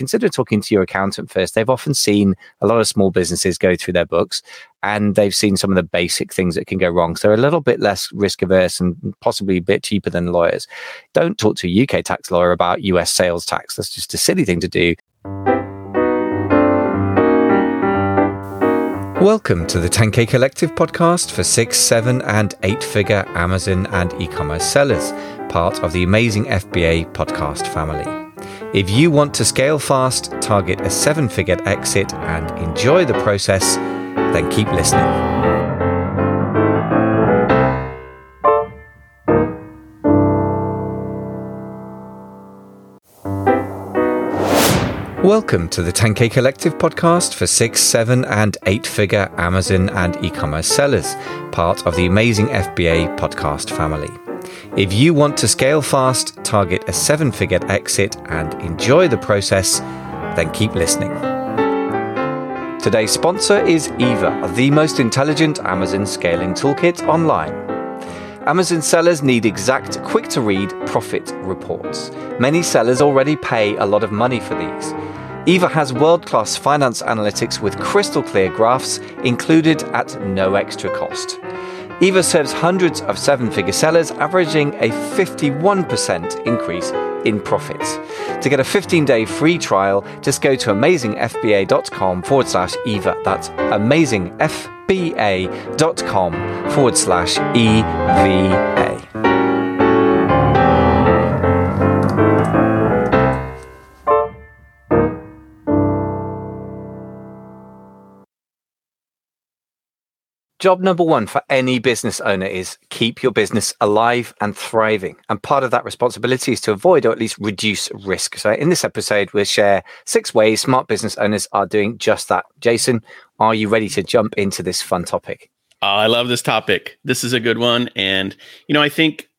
consider talking to your accountant first. They've often seen a lot of small businesses go through their books and they've seen some of the basic things that can go wrong. So a little bit less risk averse and possibly a bit cheaper than lawyers. Don't talk to a UK tax lawyer about US sales tax. That's just a silly thing to do. Welcome to the 10K Collective podcast for six, seven, and eight figure Amazon and e commerce sellers, part of the amazing FBA podcast family. If you want to scale fast, target a seven figure exit, and enjoy the process, then keep listening. Welcome to the 10K Collective podcast for six, seven, and eight figure Amazon and e commerce sellers, part of the amazing FBA podcast family. If you want to scale fast, target a seven figure exit, and enjoy the process, then keep listening. Today's sponsor is Eva, the most intelligent Amazon scaling toolkit online. Amazon sellers need exact, quick to read profit reports. Many sellers already pay a lot of money for these. Eva has world class finance analytics with crystal clear graphs included at no extra cost. Eva serves hundreds of seven figure sellers, averaging a 51% increase in profits. To get a 15 day free trial, just go to amazingfba.com forward slash Eva. That's amazingfba.com forward slash EVA. Job number one for any business owner is keep your business alive and thriving. And part of that responsibility is to avoid or at least reduce risk. So, in this episode, we'll share six ways smart business owners are doing just that. Jason, are you ready to jump into this fun topic? Uh, I love this topic. This is a good one. And, you know, I think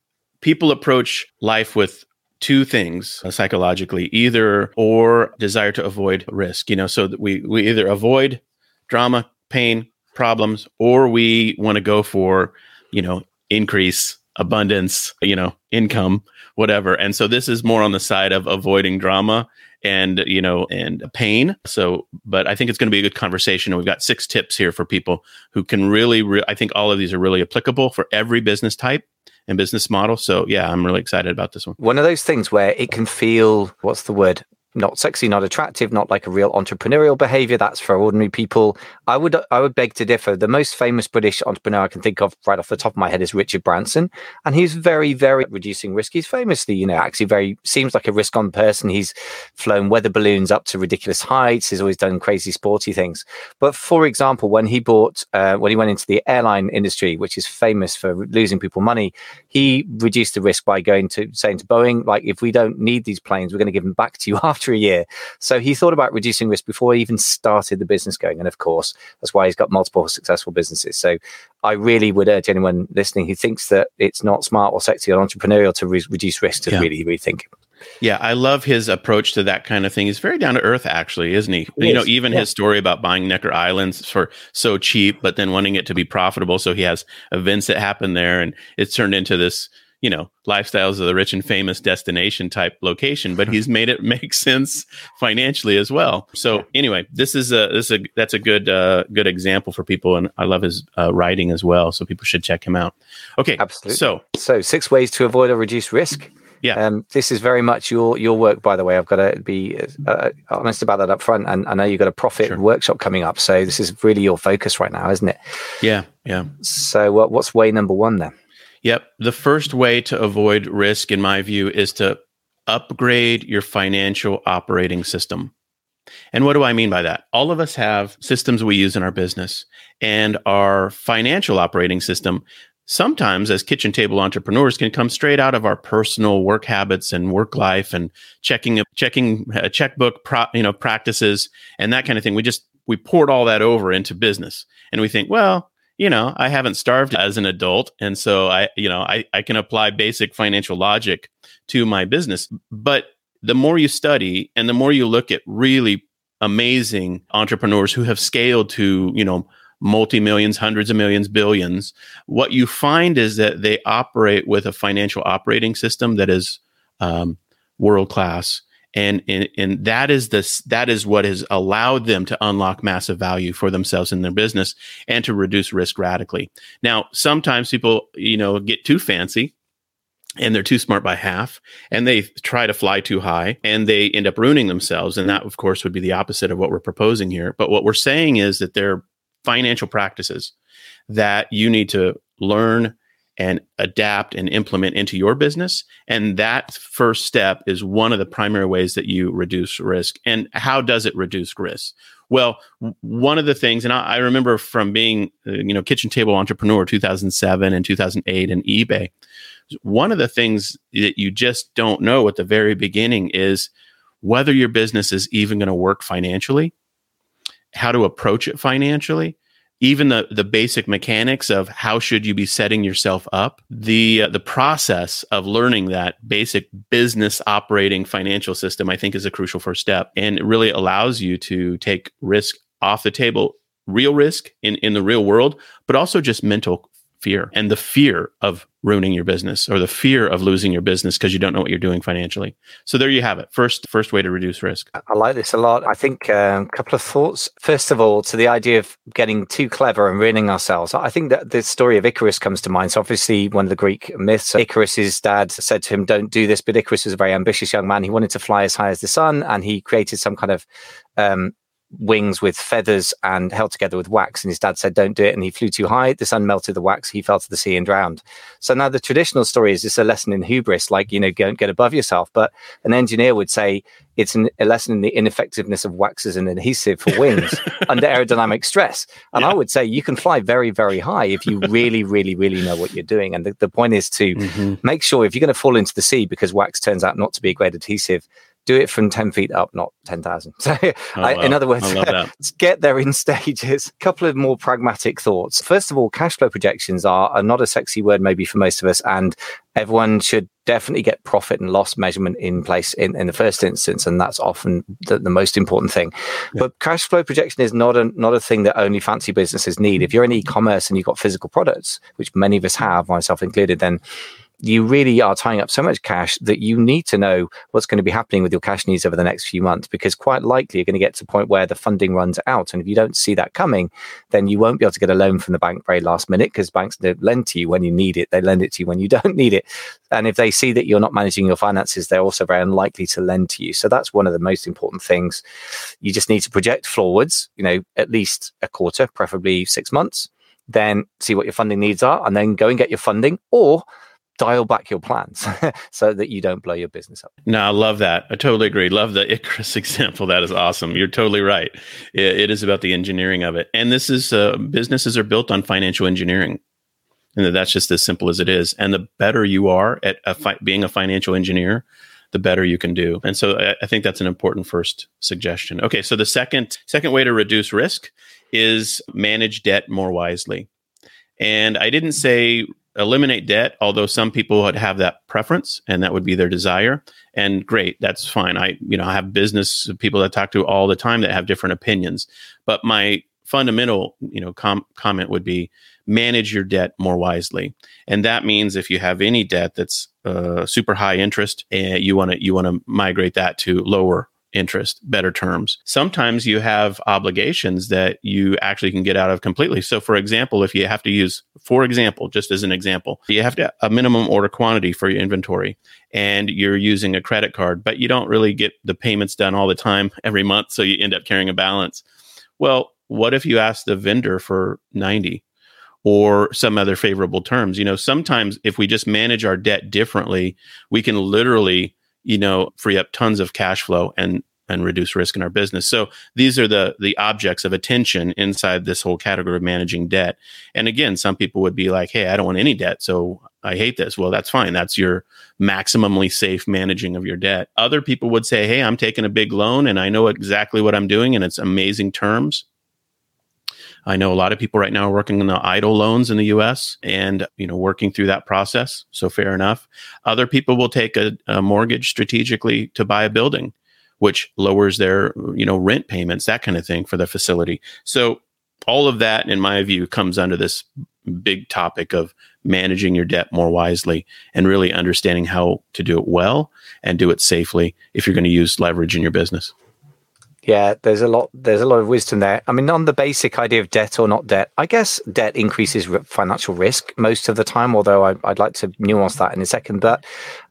people approach life with two things uh, psychologically either or desire to avoid risk, you know, so we, we either avoid drama, pain, problems or we want to go for you know increase abundance you know income whatever. And so this is more on the side of avoiding drama and you know and pain. So but i think it's going to be a good conversation and we've got six tips here for people who can really re- i think all of these are really applicable for every business type and business model. So yeah i'm really excited about this one. One of those things where it can feel what's the word not sexy, not attractive, not like a real entrepreneurial behavior. That's for ordinary people. I would I would beg to differ. The most famous British entrepreneur I can think of right off the top of my head is Richard Branson, and he's very very reducing risk. He's famously, you know, actually very seems like a risk on person. He's flown weather balloons up to ridiculous heights. He's always done crazy sporty things. But for example, when he bought uh, when he went into the airline industry, which is famous for losing people money, he reduced the risk by going to saying to Boeing, like, if we don't need these planes, we're going to give them back to you after after a year. So he thought about reducing risk before he even started the business going. And of course, that's why he's got multiple successful businesses. So I really would urge anyone listening who thinks that it's not smart or sexy or entrepreneurial to re- reduce risk to yeah. really rethink. Yeah, I love his approach to that kind of thing. He's very down to earth, actually, isn't he? You is. know, even yeah. his story about buying Necker Islands for so cheap, but then wanting it to be profitable. So he has events that happen there, and it's turned into this you know lifestyles of the rich and famous destination type location but he's made it make sense financially as well so anyway this is a this is a that's a good uh, good example for people and i love his uh, writing as well so people should check him out okay absolutely so so six ways to avoid or reduce risk yeah. Um, this is very much your your work, by the way. I've got to be uh, honest about that up front. And I know you've got a profit sure. workshop coming up. So this is really your focus right now, isn't it? Yeah. Yeah. So uh, what's way number one then? Yep. The first way to avoid risk, in my view, is to upgrade your financial operating system. And what do I mean by that? All of us have systems we use in our business, and our financial operating system sometimes as kitchen table entrepreneurs can come straight out of our personal work habits and work life and checking checking a checkbook pro, you know practices and that kind of thing we just we poured all that over into business and we think well you know, I haven't starved as an adult. And so I, you know, I, I can apply basic financial logic to my business. But the more you study and the more you look at really amazing entrepreneurs who have scaled to, you know, multi millions, hundreds of millions, billions, what you find is that they operate with a financial operating system that is um, world class and, and and that is this that is what has allowed them to unlock massive value for themselves in their business and to reduce risk radically. Now sometimes people you know get too fancy and they're too smart by half and they try to fly too high and they end up ruining themselves. And that of course would be the opposite of what we're proposing here. But what we're saying is that they're financial practices that you need to learn and adapt and implement into your business. And that first step is one of the primary ways that you reduce risk. And how does it reduce risk? Well one of the things and i, I remember from being uh, you know kitchen table entrepreneur 2007 and 2008 and ebay one of the things that you just don't know at the very beginning is whether your business is even going to work financially, how to approach it financially, even the the basic mechanics of how should you be setting yourself up. The uh, the process of learning that basic business operating financial system I think is a crucial first step and it really allows you to take risk off the table real risk in, in the real world, but also just mental fear and the fear of ruining your business or the fear of losing your business because you don't know what you're doing financially. So there you have it. First, first way to reduce risk. I like this a lot. I think um, a couple of thoughts. First of all, to the idea of getting too clever and ruining ourselves. I think that the story of Icarus comes to mind. So obviously, one of the Greek myths. Icarus's dad said to him, "Don't do this." But Icarus was a very ambitious young man. He wanted to fly as high as the sun, and he created some kind of um, wings with feathers and held together with wax. And his dad said, Don't do it. And he flew too high. The sun melted the wax. He fell to the sea and drowned. So now the traditional story is just a lesson in hubris, like, you know, don't get above yourself. But an engineer would say it's an, a lesson in the ineffectiveness of wax as an adhesive for wings under aerodynamic stress. And yeah. I would say you can fly very, very high if you really, really, really know what you're doing. And the, the point is to mm-hmm. make sure if you're going to fall into the sea because wax turns out not to be a great adhesive, do it from 10 feet up, not 10,000. So, oh, I, in other words, get there in stages. A couple of more pragmatic thoughts. First of all, cash flow projections are, are not a sexy word, maybe for most of us, and everyone should definitely get profit and loss measurement in place in, in the first instance. And that's often the, the most important thing. Yeah. But cash flow projection is not a, not a thing that only fancy businesses need. If you're in e commerce and you've got physical products, which many of us have, myself included, then you really are tying up so much cash that you need to know what's going to be happening with your cash needs over the next few months because quite likely you're going to get to a point where the funding runs out. And if you don't see that coming, then you won't be able to get a loan from the bank very last minute because banks don't lend to you when you need it. They lend it to you when you don't need it. And if they see that you're not managing your finances, they're also very unlikely to lend to you. So that's one of the most important things. You just need to project forwards, you know, at least a quarter, preferably six months, then see what your funding needs are and then go and get your funding or dial back your plans so that you don't blow your business up. No, I love that. I totally agree. Love the Icarus example. That is awesome. You're totally right. it, it is about the engineering of it. And this is uh, businesses are built on financial engineering. And that's just as simple as it is. And the better you are at a fi- being a financial engineer, the better you can do. And so I, I think that's an important first suggestion. Okay, so the second second way to reduce risk is manage debt more wisely. And I didn't say eliminate debt, although some people would have that preference and that would be their desire. And great, that's fine. I, you know, I have business people that I talk to all the time that have different opinions. But my fundamental, you know, com- comment would be manage your debt more wisely. And that means if you have any debt that's uh, super high interest, uh, you want to you want to migrate that to lower interest, better terms. Sometimes you have obligations that you actually can get out of completely. So, for example, if you have to use, for example, just as an example, you have to a minimum order quantity for your inventory and you're using a credit card, but you don't really get the payments done all the time every month. So you end up carrying a balance. Well, what if you ask the vendor for 90? or some other favorable terms. You know, sometimes if we just manage our debt differently, we can literally you know, free up tons of cash flow and and reduce risk in our business. So these are the the objects of attention inside this whole category of managing debt. And again, some people would be like, "Hey, I don't want any debt, so I hate this." Well, that's fine. That's your maximally safe managing of your debt. Other people would say, "Hey, I'm taking a big loan and I know exactly what I'm doing and it's amazing terms." I know a lot of people right now are working on the EIDL loans in the US and, you know, working through that process. So fair enough. Other people will take a, a mortgage strategically to buy a building, which lowers their, you know, rent payments, that kind of thing for the facility. So all of that, in my view, comes under this big topic of managing your debt more wisely and really understanding how to do it well and do it safely if you're going to use leverage in your business. Yeah, there's a lot. There's a lot of wisdom there. I mean, on the basic idea of debt or not debt, I guess debt increases financial risk most of the time. Although I, would like to nuance that in a second, but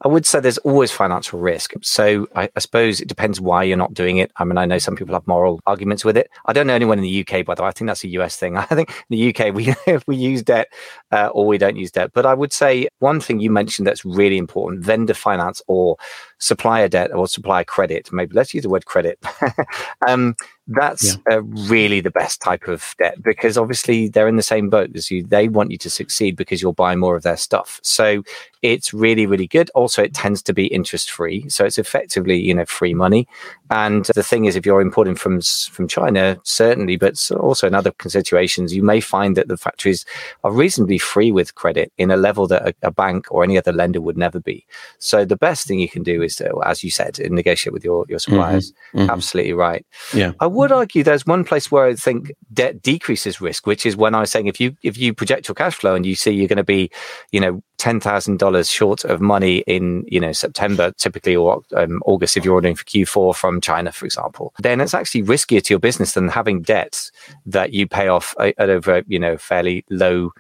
I would say there's always financial risk. So I, I, suppose it depends why you're not doing it. I mean, I know some people have moral arguments with it. I don't know anyone in the UK, by the way. I think that's a US thing. I think in the UK we we use debt uh, or we don't use debt. But I would say one thing you mentioned that's really important: vendor finance or supplier debt or supplier credit. Maybe let's use the word credit. um, that's yeah. uh, really the best type of debt because obviously they're in the same boat as you. They want you to succeed because you'll buy more of their stuff. So it's really, really good. Also, it tends to be interest free, so it's effectively you know free money. And the thing is, if you're importing from from China, certainly, but also in other situations, you may find that the factories are reasonably free with credit in a level that a, a bank or any other lender would never be. So the best thing you can do is to, as you said, negotiate with your your suppliers. Mm-hmm. Mm-hmm. Absolutely right. Yeah. I would argue there's one place where I think debt decreases risk, which is when I was saying if you if you project your cash flow and you see you're going to be, you know, ten thousand dollars short of money in you know September, typically or um, August if you're ordering for Q4 from China, for example, then it's actually riskier to your business than having debts that you pay off at over you know fairly low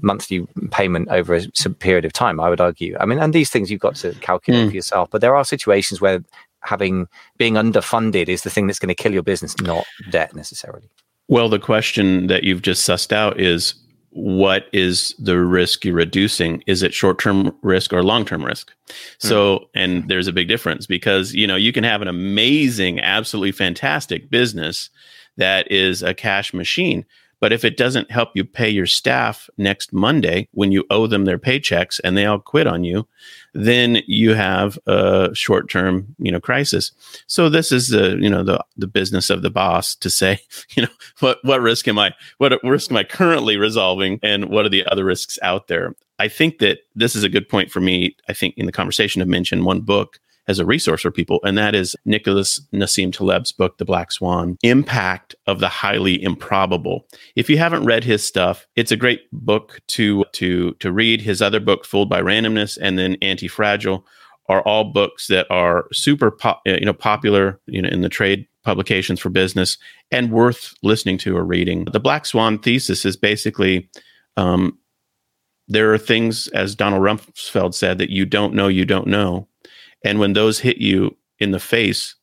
monthly payment over a period of time. I would argue. I mean, and these things you've got to calculate mm. for yourself, but there are situations where having being underfunded is the thing that's going to kill your business, not debt necessarily. Well, the question that you've just sussed out is what is the risk you're reducing? Is it short term risk or long term risk? Mm. So, and there's a big difference because, you know, you can have an amazing, absolutely fantastic business that is a cash machine, but if it doesn't help you pay your staff next Monday when you owe them their paychecks and they all quit on you, then you have a short-term, you know, crisis. So this is the, you know, the the business of the boss to say, you know, what what risk am I what risk am I currently resolving and what are the other risks out there? I think that this is a good point for me. I think in the conversation to mention one book as a resource for people. And that is Nicholas Nassim Taleb's book, The Black Swan Impact of the Highly Improbable. If you haven't read his stuff, it's a great book to, to, to read. His other book, Fooled by Randomness, and then Anti Fragile are all books that are super you know popular you know in the trade publications for business and worth listening to or reading. The Black Swan thesis is basically um, there are things, as Donald Rumsfeld said, that you don't know you don't know, and when those hit you in the face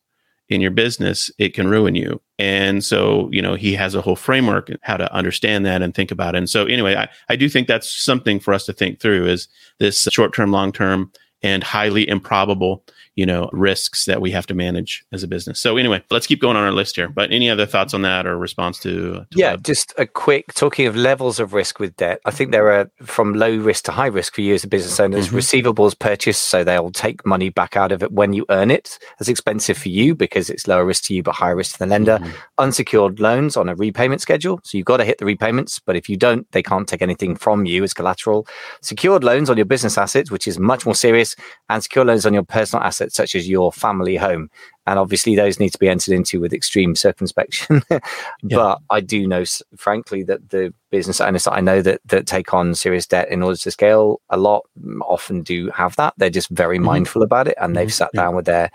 in your business, it can ruin you. And so, you know, he has a whole framework how to understand that and think about it. And so anyway, I, I do think that's something for us to think through is this short term, long term, and highly improbable you know risks that we have to manage as a business so anyway let's keep going on our list here but any other thoughts on that or response to, to yeah Web? just a quick talking of levels of risk with debt i think there are from low risk to high risk for you as a business owner mm-hmm. receivables purchase so they'll take money back out of it when you earn it that's expensive for you because it's lower risk to you but higher risk to the lender mm-hmm. unsecured loans on a repayment schedule so you've got to hit the repayments but if you don't they can't take anything from you as collateral secured loans on your business assets which is much more serious and secure loans on your personal assets, such as your family home. And obviously, those need to be entered into with extreme circumspection. yeah. But I do know, frankly, that the business owners that I know that that take on serious debt in order to scale a lot often do have that. They're just very mm-hmm. mindful about it, and they've mm-hmm. sat down with their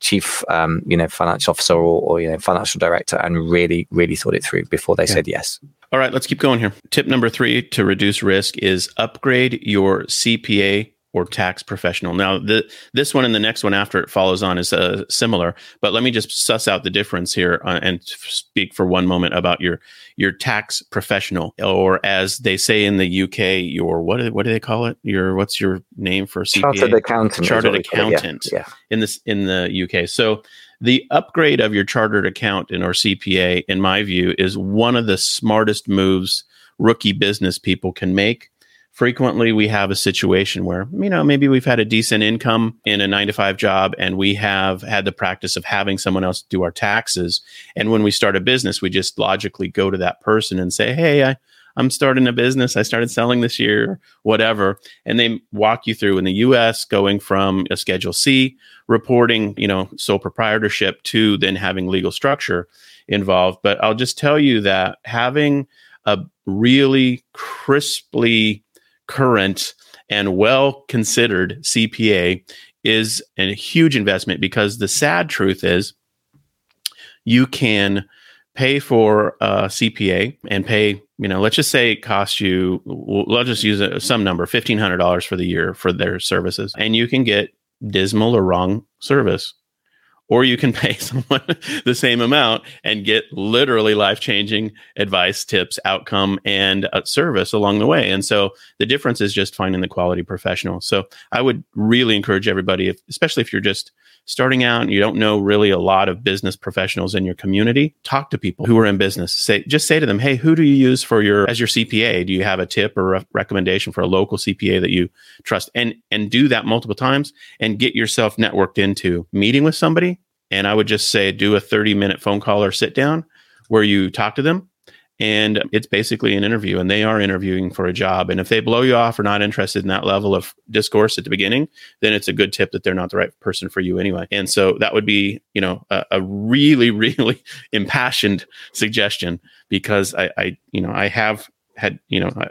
chief, um, you know, financial officer or, or, you know, financial director and really, really thought it through before they yeah. said yes. All right, let's keep going here. Tip number three to reduce risk is upgrade your CPA or tax professional. Now, the, this one and the next one after it follows on is uh, similar, but let me just suss out the difference here uh, and speak for one moment about your your tax professional, or as they say in the UK, your what do, what do they call it? Your what's your name for CPA? Chartered accountant. Chartered accountant. Yeah, yeah. In this in the UK, so the upgrade of your chartered accountant or CPA, in my view, is one of the smartest moves rookie business people can make frequently we have a situation where you know maybe we've had a decent income in a 9 to 5 job and we have had the practice of having someone else do our taxes and when we start a business we just logically go to that person and say hey I I'm starting a business. I started selling this year, whatever. And they walk you through in the US going from a Schedule C reporting, you know, sole proprietorship to then having legal structure involved. But I'll just tell you that having a really crisply current and well considered CPA is a huge investment because the sad truth is you can pay for a CPA and pay, you know, let's just say it costs you, let's just use a, some number, $1,500 for the year for their services. And you can get dismal or wrong service or you can pay someone the same amount and get literally life changing advice, tips, outcome, and uh, service along the way. And so the difference is just finding the quality professional. So I would really encourage everybody, if, especially if you're just starting out and you don't know really a lot of business professionals in your community, talk to people who are in business. Say just say to them, "Hey, who do you use for your as your CPA? Do you have a tip or a recommendation for a local CPA that you trust?" And and do that multiple times and get yourself networked into meeting with somebody. And I would just say do a 30 minute phone call or sit down where you talk to them. And it's basically an interview and they are interviewing for a job. And if they blow you off or not interested in that level of discourse at the beginning then it's a good tip that they're not the right person for you anyway. And so that would be you know a, a really really impassioned suggestion because I, I you know i have had you know I,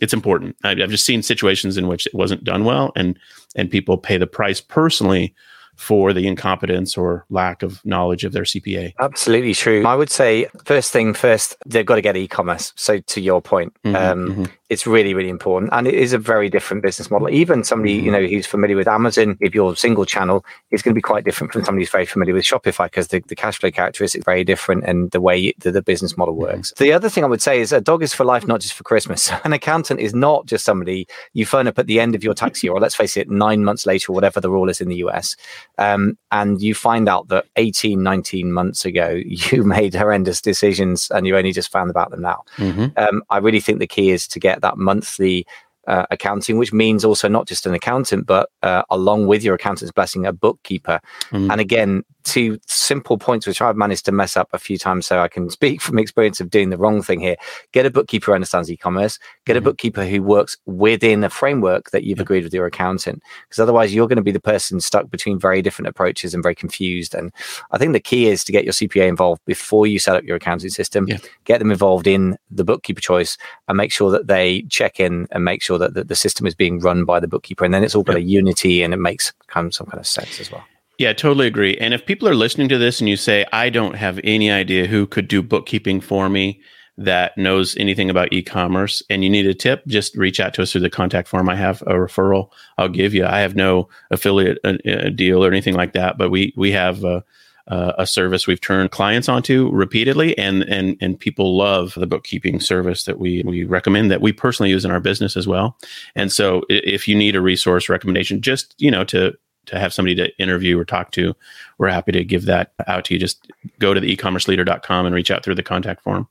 it's important. I've just seen situations in which it wasn't done well and and people pay the price personally for the incompetence or lack of knowledge of their CPA. Absolutely true. I would say first thing first, they've got to get e-commerce. So to your point, mm-hmm, um, mm-hmm. it's really, really important. And it is a very different business model. Even somebody, mm-hmm. you know, who's familiar with Amazon, if you're single channel, it's going to be quite different from somebody who's very familiar with Shopify because the, the cash flow characteristics are very different and the way the, the business model mm-hmm. works. The other thing I would say is a dog is for life, not just for Christmas. An accountant is not just somebody you phone up at the end of your tax year, or let's face it, nine months later, or whatever the rule is in the US um, and you find out that 18, 19 months ago, you made horrendous decisions and you only just found about them now. Mm-hmm. Um, I really think the key is to get that monthly uh, accounting, which means also not just an accountant, but uh, along with your accountant's blessing, a bookkeeper. Mm. And again, two simple points which I've managed to mess up a few times, so I can speak from experience of doing the wrong thing here. Get a bookkeeper who understands e-commerce. Get mm. a mm-hmm. bookkeeper who works within a framework that you've agreed with your accountant, because otherwise you're going to be the person stuck between very different approaches and very confused. And I think the key is to get your CPA involved before you set up your accounting system. Yeah. Get them involved in the bookkeeper choice and make sure that they check in and make sure sure that the, the system is being run by the bookkeeper, and then it's all got a unity and it makes kind of some kind of sense as well. Yeah, totally agree. And if people are listening to this and you say, I don't have any idea who could do bookkeeping for me that knows anything about e-commerce and you need a tip, just reach out to us through the contact form. I have a referral I'll give you. I have no affiliate uh, uh, deal or anything like that, but we we have a service we've turned clients onto repeatedly, and and and people love the bookkeeping service that we we recommend that we personally use in our business as well. And so, if you need a resource recommendation, just you know to to have somebody to interview or talk to, we're happy to give that out to you. Just go to the ecommerceleader.com and reach out through the contact form.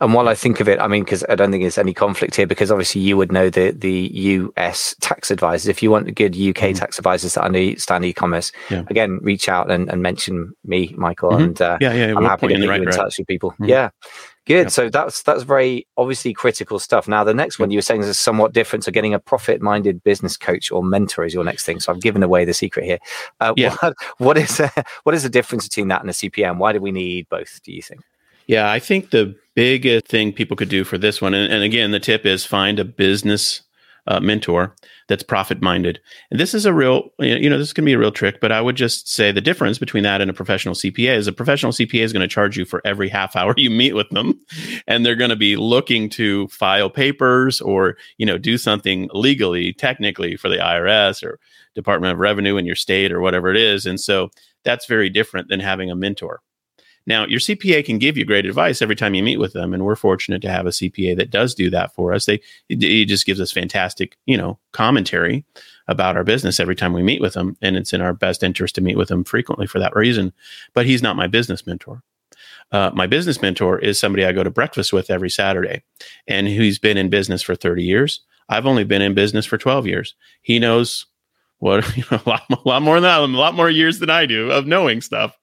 And while I think of it, I mean, because I don't think there's any conflict here, because obviously you would know the the US tax advisors. If you want good UK mm-hmm. tax advisors that understand e-commerce, yeah. again, reach out and, and mention me, Michael, mm-hmm. and uh, yeah, yeah, I'm we'll happy to put right you in touch with people. Mm-hmm. Yeah. Good. So that's that's very obviously critical stuff. Now the next one you were saying is somewhat different. So getting a profit-minded business coach or mentor is your next thing. So I've given away the secret here. Uh, yeah. What, what is uh, what is the difference between that and a CPM? Why do we need both? Do you think? Yeah, I think the biggest thing people could do for this one, and, and again, the tip is find a business uh, mentor that's profit minded. And this is a real, you know, this can be a real trick, but I would just say the difference between that and a professional CPA is a professional CPA is going to charge you for every half hour you meet with them. And they're going to be looking to file papers or, you know, do something legally, technically for the IRS or Department of Revenue in your state or whatever it is. And so that's very different than having a mentor. Now, your CPA can give you great advice every time you meet with them, and we're fortunate to have a CPA that does do that for us. They he just gives us fantastic, you know, commentary about our business every time we meet with them, and it's in our best interest to meet with them frequently for that reason. But he's not my business mentor. Uh, my business mentor is somebody I go to breakfast with every Saturday, and he's been in business for 30 years. I've only been in business for 12 years. He knows what you know, a lot, a lot more than that, a lot more years than I do of knowing stuff.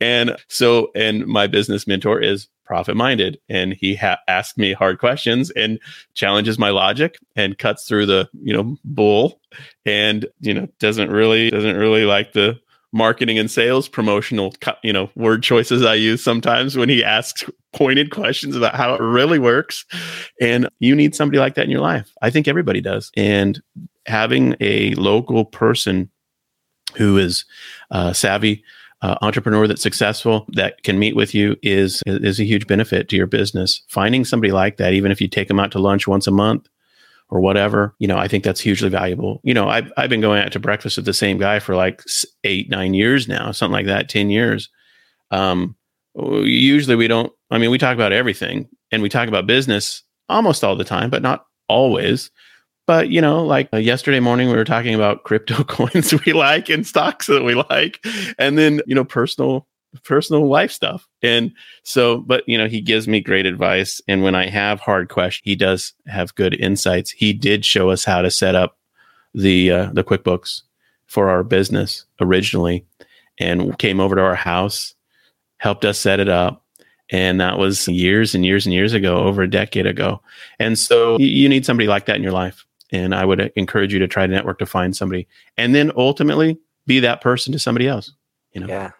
And so, and my business mentor is profit minded, and he ha- asks me hard questions and challenges my logic and cuts through the you know bull, and you know doesn't really doesn't really like the marketing and sales promotional you know word choices i use sometimes when he asks pointed questions about how it really works. And you need somebody like that in your life. I think everybody does. And having a local person who is uh, savvy uh, entrepreneur that's successful that can meet with you is is a huge benefit to your business. Finding somebody like that even if you take them out to lunch once a month or whatever, you know, I think that's hugely valuable. You know, I've, I've been going out to breakfast with the same guy for like eight, nine years now, something like that, 10 years. Um, usually we don't, I mean, we talk about everything and we talk about business almost all the time, but not always. But, you know, like uh, yesterday morning, we were talking about crypto coins we like and stocks that we like. And then, you know, personal personal life stuff. And so, but you know, he gives me great advice. And when I have hard questions, he does have good insights. He did show us how to set up the uh, the QuickBooks for our business originally, and came over to our house, helped us set it up. And that was years and years and years ago, over a decade ago. And so you need somebody like that in your life. And I would encourage you to try to network to find somebody and then ultimately be that person to somebody else. You know? Yeah.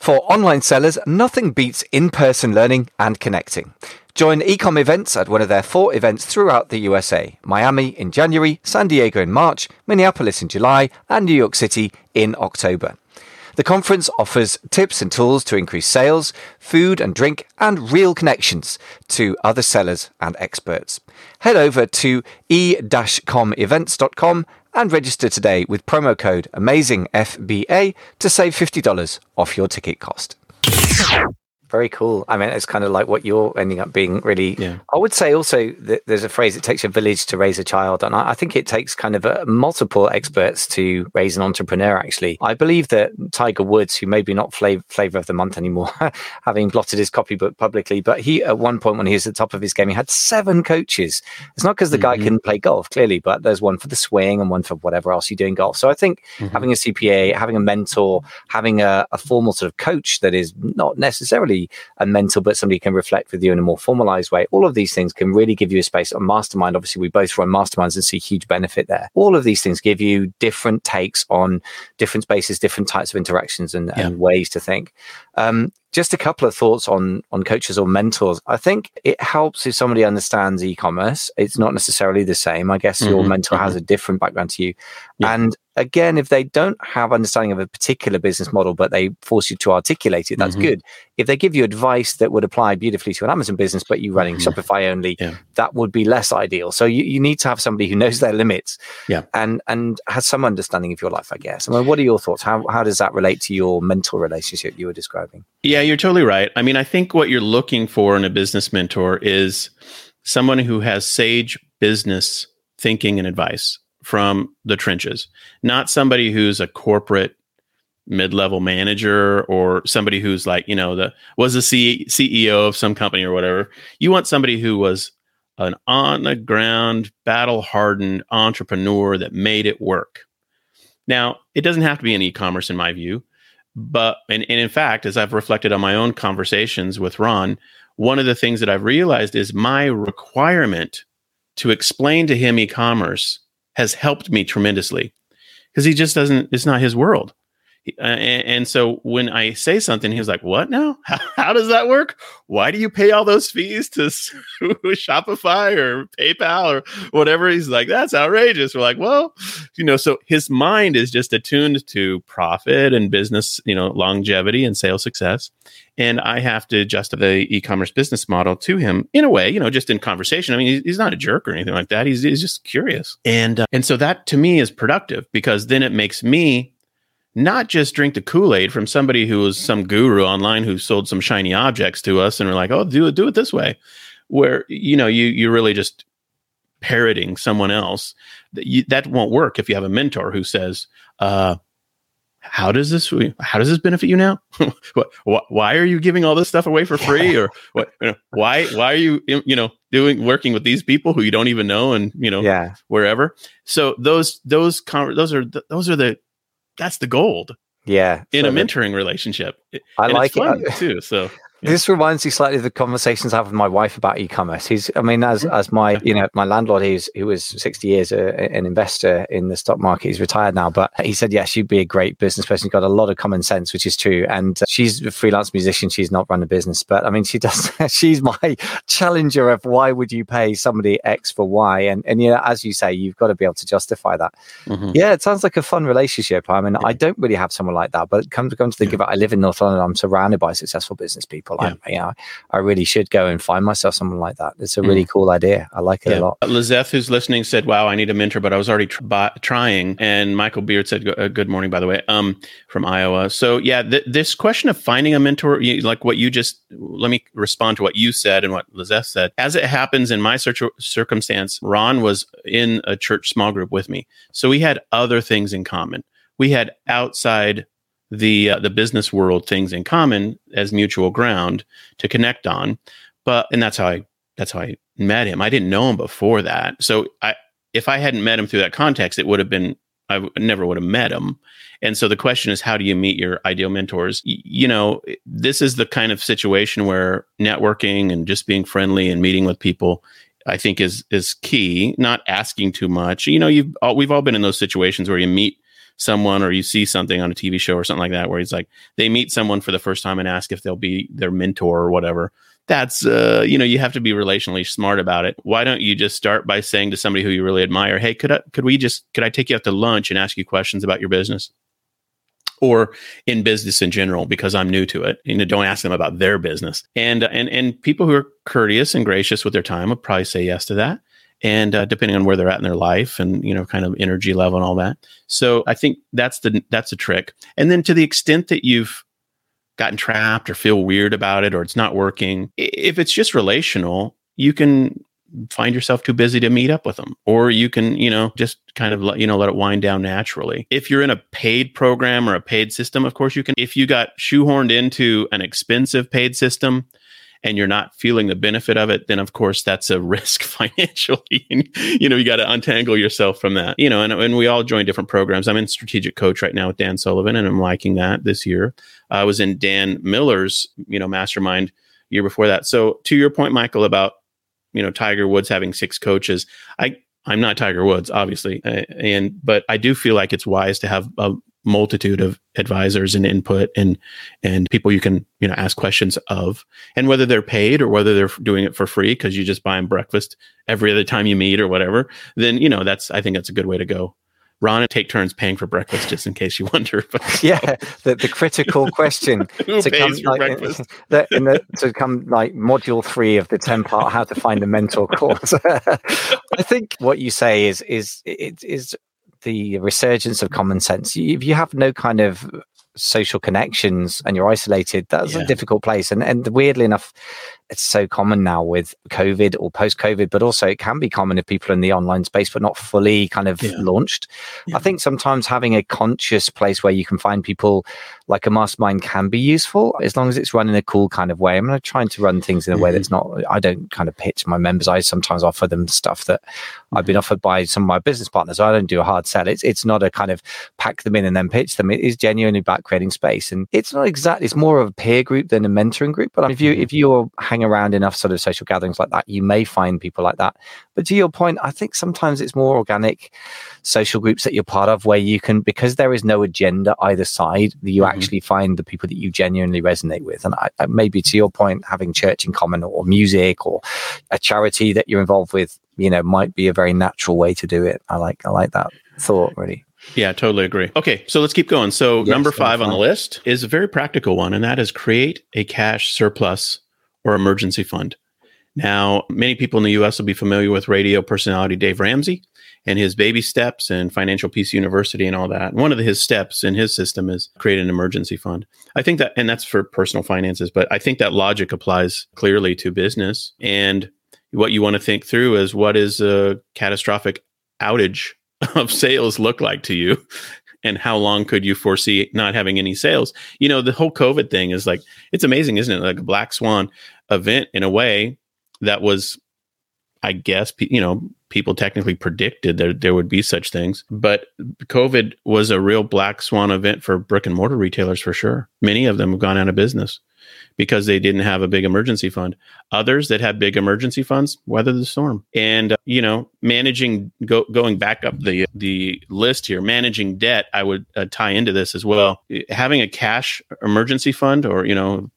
For online sellers, nothing beats in person learning and connecting. Join Ecom Events at one of their four events throughout the USA Miami in January, San Diego in March, Minneapolis in July, and New York City in October. The conference offers tips and tools to increase sales, food and drink, and real connections to other sellers and experts. Head over to e-comevents.com and register today with promo code AmazingFBA to save $50 off your ticket cost. Very cool. I mean, it's kind of like what you're ending up being really. Yeah. I would say also that there's a phrase, it takes a village to raise a child. And I, I think it takes kind of a, multiple experts to raise an entrepreneur, actually. I believe that Tiger Woods, who maybe not flavor, flavor of the month anymore, having blotted his copybook publicly, but he, at one point when he was at the top of his game, he had seven coaches. It's not because the mm-hmm. guy can play golf, clearly, but there's one for the swing and one for whatever else you do in golf. So I think mm-hmm. having a CPA, having a mentor, having a, a formal sort of coach that is not necessarily a mentor, but somebody can reflect with you in a more formalized way. All of these things can really give you a space. On mastermind, obviously, we both run masterminds and see huge benefit there. All of these things give you different takes on different spaces, different types of interactions, and, yeah. and ways to think. Um, just a couple of thoughts on on coaches or mentors. I think it helps if somebody understands e-commerce. It's not necessarily the same. I guess mm-hmm. your mentor mm-hmm. has a different background to you, yeah. and again, if they don't have understanding of a particular business model, but they force you to articulate it, that's mm-hmm. good. If they give you advice that would apply beautifully to an Amazon business, but you're running mm-hmm. Shopify only, yeah. that would be less ideal. So you, you need to have somebody who knows their limits, yeah, and and has some understanding of your life. I guess. I mean, what are your thoughts? How how does that relate to your mentor relationship you were describing? Yeah, you're totally right. I mean, I think what you're looking for in a business mentor is someone who has sage business thinking and advice from the trenches, not somebody who's a corporate mid-level manager or somebody who's like, you know, the was a C- CEO of some company or whatever. You want somebody who was an on the ground, battle hardened entrepreneur that made it work. Now, it doesn't have to be in e-commerce in my view, but and, and in fact, as I've reflected on my own conversations with Ron, one of the things that I've realized is my requirement to explain to him e-commerce has helped me tremendously because he just doesn't, it's not his world. Uh, and, and, so when I say something, he's like, "What now? How, how, does that work? Why do you pay all those fees to Shopify or PayPal or whatever?" He's like, "That's outrageous." We're like, "Well, you know." So his mind is just attuned to profit and business, you know, longevity and sales success, and I have to adjust the e-commerce business model to him in a way, you know, just in conversation. I mean, he's not a jerk or anything like that. He's he's just curious, and uh, and so that to me is productive because then it makes me not just drink the Kool-Aid from somebody who was some guru online who sold some shiny objects to us and we're like, oh, do it, do it this way. Where, you know, you you're really just parroting someone else. That, you, that won't work if you have a mentor who says, uh, how does this how does this benefit you now? What, why are you giving all this stuff away for free? Or what you know, why why are you you know doing working with these people who you don't even know and you know yeah. wherever? So those those those are those are the that's the gold. Yeah, in a mentoring relationship. I and like it too. So This reminds me slightly of the conversations I have with my wife about e-commerce. He's, I mean, as as my, you know, my landlord, he's who was sixty years a, uh, an investor in the stock market. He's retired now, but he said, yes, she'd be a great business person. She's got a lot of common sense, which is true. And she's a freelance musician. She's not run a business, but I mean, she does. she's my challenger of why would you pay somebody X for Y? And and you know, as you say, you've got to be able to justify that. Mm-hmm. Yeah, it sounds like a fun relationship. I mean, I don't really have someone like that, but come to come to think yeah. of it, I live in North London. I'm surrounded by successful business people. Yeah. I, you know, I really should go and find myself someone like that. It's a really mm. cool idea. I like it yeah. a lot. Lizeth, who's listening, said, "Wow, I need a mentor," but I was already tr- by, trying. And Michael Beard said, uh, "Good morning, by the way, um, from Iowa." So yeah, th- this question of finding a mentor, you, like what you just let me respond to what you said and what Lizeth said. As it happens in my search- circumstance, Ron was in a church small group with me, so we had other things in common. We had outside the uh, the business world things in common as mutual ground to connect on. But and that's how I that's how I met him. I didn't know him before that. So I if I hadn't met him through that context, it would have been I never would have met him. And so the question is, how do you meet your ideal mentors? Y- you know, this is the kind of situation where networking and just being friendly and meeting with people, I think is is key. Not asking too much. You know, you've all, we've all been in those situations where you meet someone or you see something on a TV show or something like that where he's like they meet someone for the first time and ask if they'll be their mentor or whatever. That's uh, you know, you have to be relationally smart about it. Why don't you just start by saying to somebody who you really admire, "Hey, could I could we just could I take you out to lunch and ask you questions about your business?" or in business in general because I'm new to it. You know, don't ask them about their business. And and and people who are courteous and gracious with their time would probably say yes to that and uh, depending on where they're at in their life and you know kind of energy level and all that. So i think that's the that's a trick. And then to the extent that you've gotten trapped or feel weird about it or it's not working if it's just relational you can find yourself too busy to meet up with them or you can you know just kind of let you know let it wind down naturally. If you're in a paid program or a paid system of course you can if you got shoehorned into an expensive paid system and you're not feeling the benefit of it, then of course that's a risk financially. and, you know, you got to untangle yourself from that. You know, and, and we all join different programs. I'm in strategic coach right now with Dan Sullivan, and I'm liking that this year. I was in Dan Miller's, you know, mastermind year before that. So to your point, Michael, about you know Tiger Woods having six coaches, I I'm not Tiger Woods, obviously, and but I do feel like it's wise to have a multitude of advisors and input and and people you can you know ask questions of and whether they're paid or whether they're doing it for free because you just buy them breakfast every other time you meet or whatever then you know that's i think that's a good way to go Ron and take turns paying for breakfast, just in case you wonder. But, yeah, the, the critical question to come, like? The, the, to come like module three of the ten part how to find a mentor course. I think what you say is is it is the resurgence of common sense. If you have no kind of social connections and you're isolated, that's yeah. a difficult place. And and weirdly enough, it's so common now with COVID or post COVID, but also it can be common if people are in the online space, but not fully kind of yeah. launched. Yeah. I think sometimes having a conscious place where you can find people like a mastermind can be useful as long as it's run in a cool kind of way. I'm not trying to run things in a mm-hmm. way that's not, I don't kind of pitch my members. I sometimes offer them stuff that mm-hmm. I've been mm-hmm. offered by some of my business partners. I don't do a hard sell. It's, it's not a kind of pack them in and then pitch them. It is genuinely about creating space. And it's not exactly, it's more of a peer group than a mentoring group. But if you, mm-hmm. if you're hanging around enough sort of social gatherings like that, you may find people like that. But to your point, I think sometimes it's more organic social groups that you're part of where you can, because there is no agenda either side, you mm-hmm. actually find the people that you genuinely resonate with. And I, maybe to your point, having church in common or music or a charity that you're involved with, you know, might be a very natural way to do it. I like, I like that thought really. Yeah, totally agree. Okay, so let's keep going. So, yes, number five on the list is a very practical one, and that is create a cash surplus or emergency fund. Now, many people in the US will be familiar with radio personality Dave Ramsey and his baby steps and Financial Peace University and all that. And one of his steps in his system is create an emergency fund. I think that, and that's for personal finances, but I think that logic applies clearly to business. And what you want to think through is what is a catastrophic outage of sales look like to you? And how long could you foresee not having any sales? You know, the whole COVID thing is like, it's amazing, isn't it? Like a black swan event in a way that was, I guess, you know, people technically predicted that there would be such things. But COVID was a real black swan event for brick and mortar retailers for sure. Many of them have gone out of business. Because they didn't have a big emergency fund. Others that had big emergency funds weather the storm. And uh, you know, managing go, going back up the the list here, managing debt, I would uh, tie into this as well. Having a cash emergency fund or you know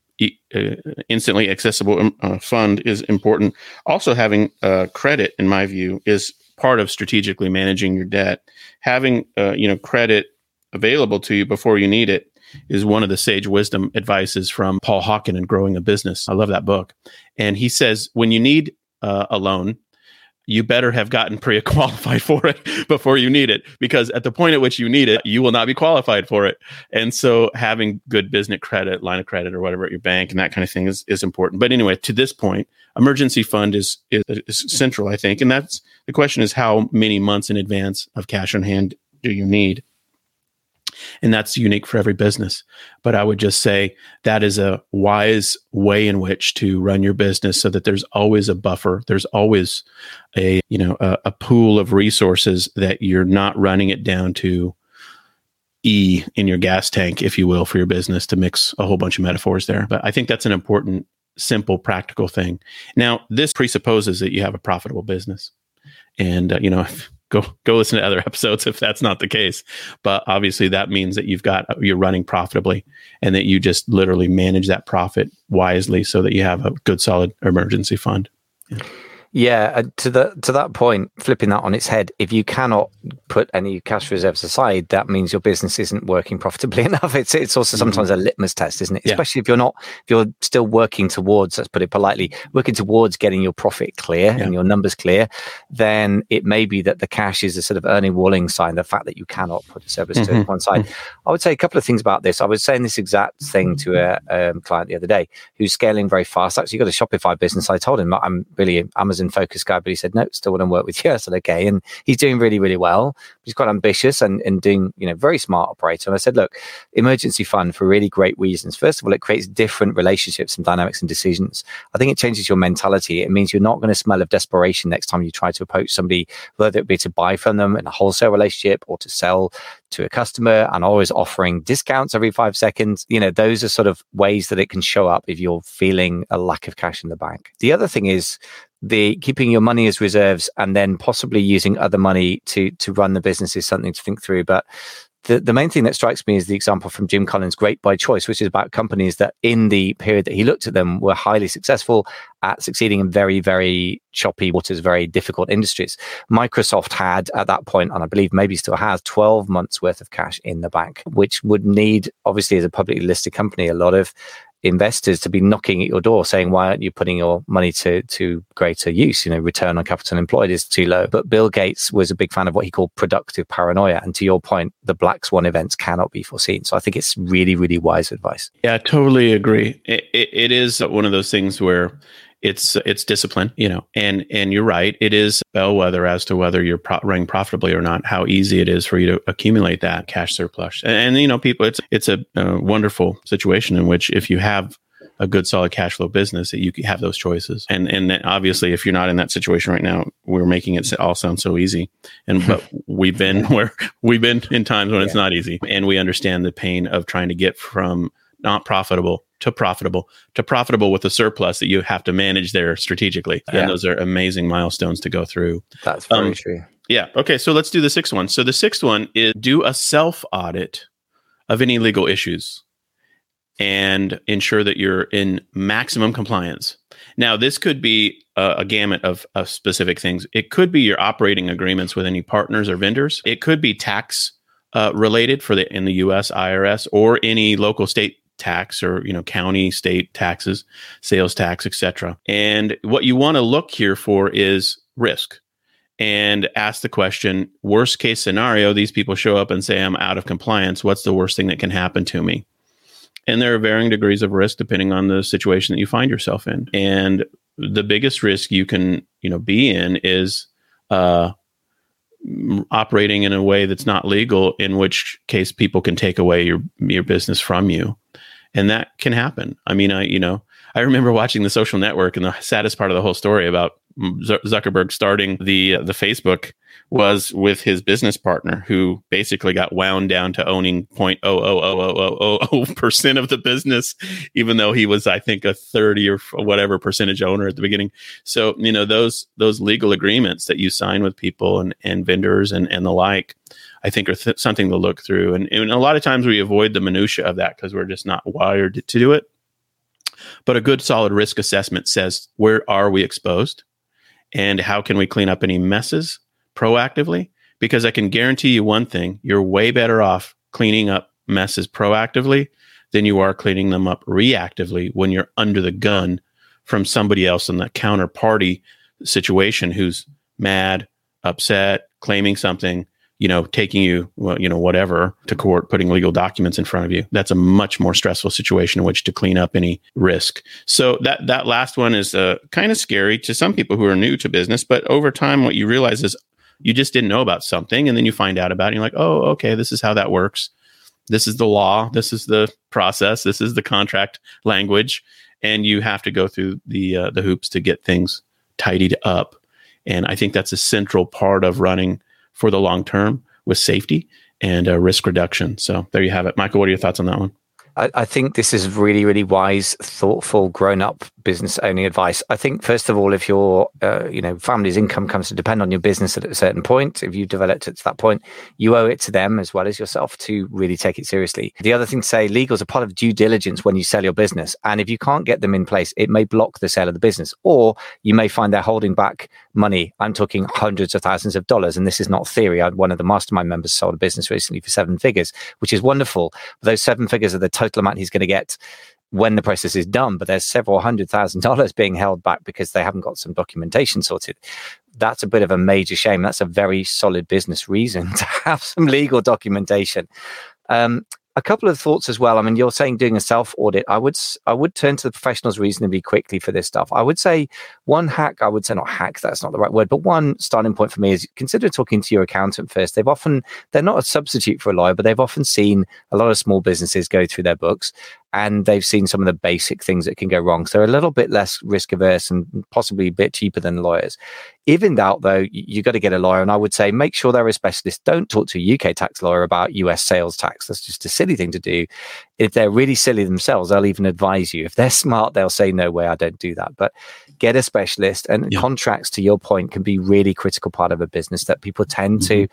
uh, instantly accessible um, uh, fund is important. Also, having uh, credit, in my view, is part of strategically managing your debt. Having uh, you know credit available to you before you need it is one of the sage wisdom advices from Paul Hawken in Growing a Business. I love that book. And he says when you need uh, a loan, you better have gotten pre-qualified for it before you need it because at the point at which you need it you will not be qualified for it and so having good business credit line of credit or whatever at your bank and that kind of thing is, is important but anyway to this point emergency fund is, is, is central i think and that's the question is how many months in advance of cash on hand do you need and that's unique for every business. But I would just say that is a wise way in which to run your business so that there's always a buffer. There's always a, you know, a, a pool of resources that you're not running it down to E in your gas tank, if you will, for your business to mix a whole bunch of metaphors there. But I think that's an important, simple, practical thing. Now, this presupposes that you have a profitable business. And, uh, you know, if, go go listen to other episodes if that's not the case. But obviously, that means that you've got you're running profitably, and that you just literally manage that profit wisely so that you have a good, solid emergency fund. Yeah. Yeah, uh, to the to that point, flipping that on its head, if you cannot put any cash reserves aside, that means your business isn't working profitably enough. It's it's also mm-hmm. sometimes a litmus test, isn't it? Yeah. Especially if you're not if you're still working towards, let's put it politely, working towards getting your profit clear yeah. and your numbers clear, then it may be that the cash is a sort of earning warning sign, the fact that you cannot put a service mm-hmm. to one side. Mm-hmm. I would say a couple of things about this. I was saying this exact thing to a um, client the other day who's scaling very fast. Actually, got a Shopify business. I told him I'm really Amazon focused guy, but he said, no, still want to work with you. I said, okay. And he's doing really, really well. He's quite ambitious and, and doing, you know, very smart operator. And I said, look, emergency fund for really great reasons. First of all, it creates different relationships and dynamics and decisions. I think it changes your mentality. It means you're not going to smell of desperation next time you try to approach somebody, whether it be to buy from them in a wholesale relationship or to sell to a customer and always offering discounts every five seconds. You know, those are sort of ways that it can show up if you're feeling a lack of cash in the bank. The other thing is the keeping your money as reserves and then possibly using other money to to run the business is something to think through. But the, the main thing that strikes me is the example from Jim Collins' Great by Choice, which is about companies that in the period that he looked at them were highly successful at succeeding in very, very choppy waters, very difficult industries. Microsoft had at that point, and I believe maybe still has, 12 months worth of cash in the bank, which would need, obviously, as a publicly listed company, a lot of investors to be knocking at your door saying, why aren't you putting your money to, to greater use? You know, return on capital employed is too low. But Bill Gates was a big fan of what he called productive paranoia. And to your point, the black swan events cannot be foreseen. So I think it's really, really wise advice. Yeah, I totally agree. it, it, it is one of those things where it's it's discipline, you know, and and you're right. It is bellwether as to whether you're pro- running profitably or not. How easy it is for you to accumulate that cash surplus, and, and you know, people, it's it's a, a, wonderful situation in which if you have a good solid cash flow business that you have those choices and and obviously if you're not in that situation right now we're making it all sound so easy and but we've been where we've been in times when yeah. it's not easy and we understand the pain of trying to get from not profitable to profitable to profitable with a surplus that you have to manage there strategically. Yeah. And those are amazing milestones to go through. That's very um, true. Yeah. Okay. So let's do the sixth one. So the sixth one is do a self audit of any legal issues and ensure that you're in maximum compliance. Now, this could be a, a gamut of, of specific things. It could be your operating agreements with any partners or vendors. It could be tax uh, related for the in the U.S. IRS or any local state tax or you know county state taxes sales tax etc and what you want to look here for is risk and ask the question worst case scenario these people show up and say i'm out of compliance. What's the worst thing that can happen to me and there are varying degrees of risk depending on the situation that you find yourself in. And the biggest risk you can you know be in is uh, operating in a way that's not legal in which case people can take away your your business from you and that can happen. I mean, I you know I remember watching the Social Network, and the saddest part of the whole story about Zuckerberg starting the uh, the Facebook was with his business partner who basically got wound down to owning 0.00000 percent of the business, even though he was, I think, a 30 or whatever percentage owner at the beginning. So, you know, those those legal agreements that you sign with people and, and vendors and, and the like, I think are th- something to look through. And, and a lot of times we avoid the minutia of that because we're just not wired to do it. But a good solid risk assessment says where are we exposed and how can we clean up any messes proactively? Because I can guarantee you one thing you're way better off cleaning up messes proactively than you are cleaning them up reactively when you're under the gun from somebody else in the counterparty situation who's mad, upset, claiming something, you know, taking you, well, you know, whatever to court, putting legal documents in front of you. That's a much more stressful situation in which to clean up any risk. So that that last one is uh, kind of scary to some people who are new to business, but over time, what you realize is you just didn't know about something, and then you find out about it. And you're like, oh, okay, this is how that works. This is the law. This is the process. This is the contract language, and you have to go through the uh, the hoops to get things tidied up. And I think that's a central part of running for the long term with safety and uh, risk reduction. So there you have it. Michael, what are your thoughts on that one? I, I think this is really, really wise, thoughtful, grown up business owning advice. I think first of all, if your uh, you know family's income comes to depend on your business at a certain point, if you've developed it to that point, you owe it to them as well as yourself to really take it seriously. The other thing to say, legals are part of due diligence when you sell your business, and if you can't get them in place, it may block the sale of the business, or you may find they're holding back money. I'm talking hundreds of thousands of dollars, and this is not theory. I, one of the mastermind members sold a business recently for seven figures, which is wonderful. Those seven figures are the total amount he's going to get when the process is done, but there's several hundred thousand dollars being held back because they haven't got some documentation sorted. That's a bit of a major shame. That's a very solid business reason to have some legal documentation. Um, a couple of thoughts as well. I mean, you're saying doing a self audit. I would I would turn to the professionals reasonably quickly for this stuff. I would say one hack. I would say not hack. That's not the right word, but one starting point for me is consider talking to your accountant first. They've often they're not a substitute for a lawyer, but they've often seen a lot of small businesses go through their books and they've seen some of the basic things that can go wrong. So they're a little bit less risk averse and possibly a bit cheaper than lawyers. If in doubt, though, you've got to get a lawyer. And I would say make sure they're a specialist. Don't talk to a UK tax lawyer about US sales tax. That's just a silly thing to do. If they're really silly themselves, they'll even advise you. If they're smart, they'll say, no way, I don't do that. But get a specialist and yeah. contracts, to your point, can be really critical part of a business that people tend mm-hmm. to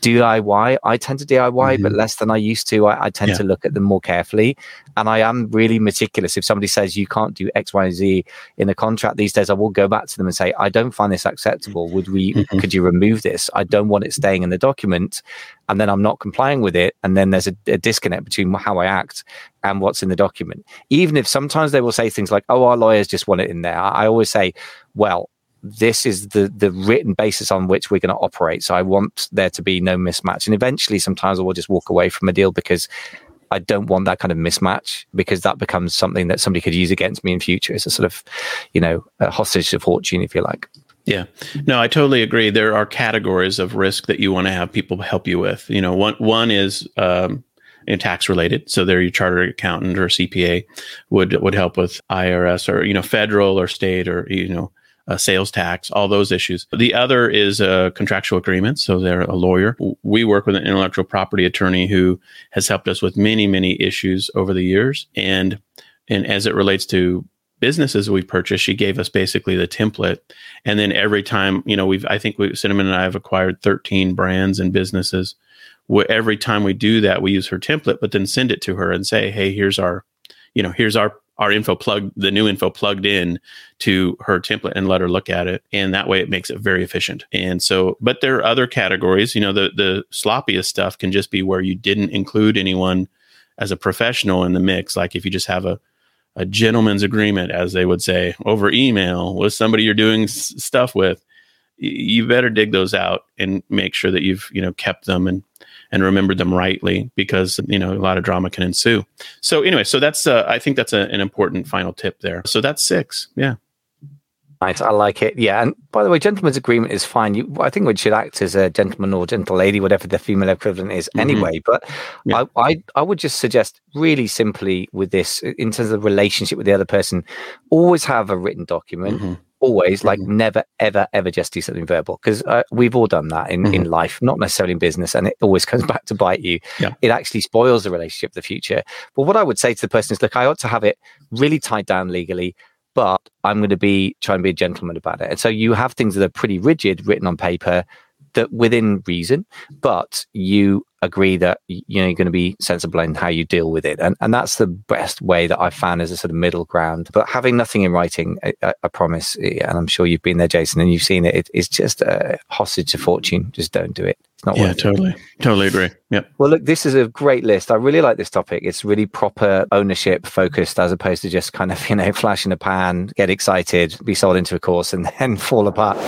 DIY. I tend to DIY, mm-hmm. but less than I used to. I, I tend yeah. to look at them more carefully. And I am really meticulous. If somebody says you can't do X, Y, and Z in a contract these days, I will go back to them and say, I don't find this acceptable. Would we, mm-hmm. could you remove this? I don't want it staying in the document. And then I'm not complying with it. And then there's a, a disconnect between how I act and what's in the document. Even if sometimes they will say things like, oh, our lawyers just want it in there. I, I always say, well, this is the the written basis on which we're going to operate. So I want there to be no mismatch. And eventually, sometimes I will just walk away from a deal because I don't want that kind of mismatch because that becomes something that somebody could use against me in future as a sort of, you know, a hostage to fortune, if you like. Yeah, no, I totally agree. There are categories of risk that you want to have people help you with. You know, one one is um, tax related. So there, your chartered accountant or CPA would would help with IRS or you know federal or state or you know uh, sales tax, all those issues. The other is a contractual agreement. So they're a lawyer. We work with an intellectual property attorney who has helped us with many, many issues over the years. And and as it relates to businesses we purchased, she gave us basically the template. And then every time, you know, we've I think we Cinnamon and I have acquired 13 brands and businesses. Every time we do that, we use her template, but then send it to her and say, "Hey, here's our, you know, here's our our info plugged, the new info plugged in to her template and let her look at it. And that way it makes it very efficient. And so, but there are other categories, you know, the, the sloppiest stuff can just be where you didn't include anyone as a professional in the mix. Like if you just have a, a gentleman's agreement, as they would say, over email with somebody you're doing s- stuff with, you better dig those out and make sure that you've, you know, kept them and and remembered them rightly because you know a lot of drama can ensue. So anyway, so that's uh, I think that's a, an important final tip there. So that's six. Yeah. Nice, I like it. Yeah, and by the way, gentleman's agreement is fine. You, I think we should act as a gentleman or gentle lady, whatever the female equivalent is, mm-hmm. anyway. But yeah. I, I, I would just suggest, really simply, with this, in terms of the relationship with the other person, always have a written document. Mm-hmm always like mm-hmm. never ever ever just do something verbal because uh, we've all done that in, mm-hmm. in life not necessarily in business and it always comes back to bite you yeah. it actually spoils the relationship of the future but what i would say to the person is look i ought to have it really tied down legally but i'm going to be trying to be a gentleman about it and so you have things that are pretty rigid written on paper that within reason, but you agree that you know you're going to be sensible in how you deal with it, and and that's the best way that I've found as a sort of middle ground. But having nothing in writing, I, I promise, and I'm sure you've been there, Jason, and you've seen it. it it's just a hostage to fortune. Just don't do it. It's not. Yeah, totally, it. totally agree. Yeah. Well, look, this is a great list. I really like this topic. It's really proper ownership focused, as opposed to just kind of you know flash in a pan, get excited, be sold into a course, and then fall apart.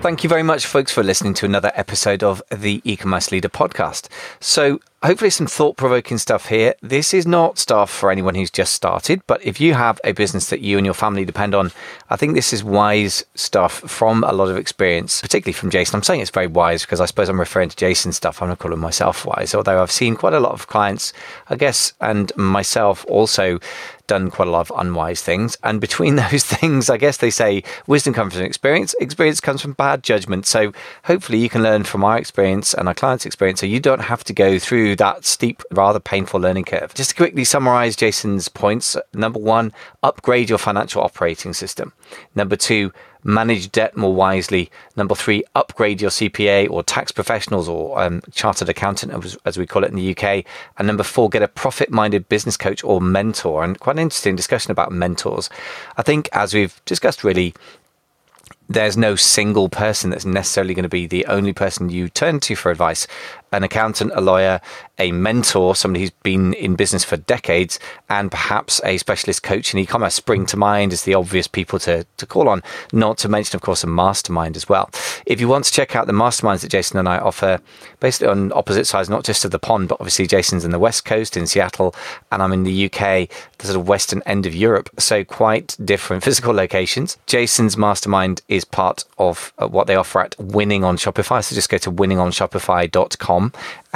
Thank you very much, folks, for listening to another episode of the e-commerce leader podcast. So hopefully some thought-provoking stuff here. This is not stuff for anyone who's just started, but if you have a business that you and your family depend on, I think this is wise stuff from a lot of experience, particularly from Jason. I'm saying it's very wise because I suppose I'm referring to Jason's stuff. I'm not calling myself wise, although I've seen quite a lot of clients, I guess, and myself also done quite a lot of unwise things. And between those things, I guess they say wisdom comes from experience, experience comes from bad judgment. So hopefully you can learn from our experience and our clients' experience so you don't have to go through that steep, rather painful learning curve. Just to quickly summarize Jason's points number one, upgrade your financial operating system. Number two, manage debt more wisely. Number three, upgrade your CPA or tax professionals or um, chartered accountant, as, as, we call it in the UK. And number four, get a profit minded business coach or mentor. And quite an interesting discussion about mentors. I think, as we've discussed, really, there's no single person that's necessarily going to be the only person you turn to for advice an accountant, a lawyer, a mentor, somebody who's been in business for decades, and perhaps a specialist coach in e-commerce spring to mind as the obvious people to, to call on. Not to mention, of course, a mastermind as well. If you want to check out the masterminds that Jason and I offer, basically on opposite sides, not just of the pond, but obviously Jason's in the West Coast in Seattle, and I'm in the UK, the sort of western end of Europe. So quite different physical locations. Jason's mastermind is part of uh, what they offer at Winning on Shopify. So just go to winningonshopify.com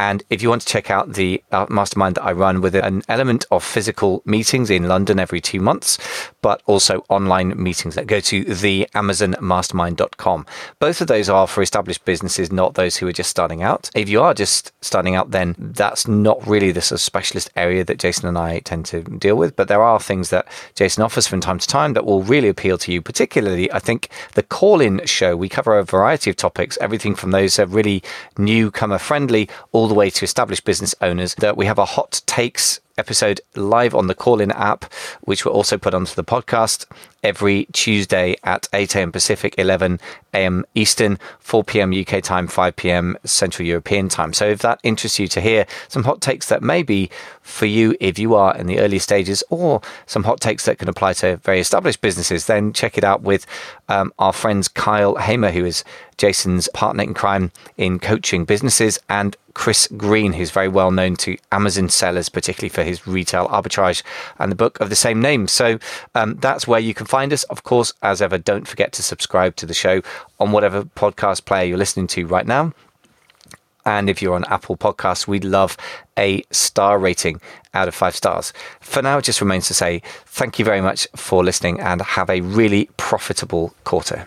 and if you want to check out the uh, mastermind that I run with an element of physical meetings in London every two months, but also online meetings that go to the amazonmastermind.com. Both of those are for established businesses, not those who are just starting out. If you are just starting out, then that's not really the sort of specialist area that Jason and I tend to deal with. But there are things that Jason offers from time to time that will really appeal to you. Particularly, I think the call in show, we cover a variety of topics, everything from those really newcomer friendly all the way to established business owners. That we have a hot takes episode live on the call in app, which will also put onto the podcast every Tuesday at 8 a.m. Pacific, 11 a.m. Eastern, 4 p.m. UK time, 5 p.m. Central European time. So if that interests you to hear some hot takes that may be for you if you are in the early stages or some hot takes that can apply to very established businesses, then check it out with um, our friends Kyle Hamer, who is Jason's partner in crime in coaching businesses, and Chris Green, who's very well known to Amazon sellers, particularly for his retail arbitrage and the book of the same name. So um, that's where you can find us. Of course, as ever, don't forget to subscribe to the show on whatever podcast player you're listening to right now. And if you're on Apple Podcasts, we'd love a star rating out of five stars. For now, it just remains to say thank you very much for listening and have a really profitable quarter.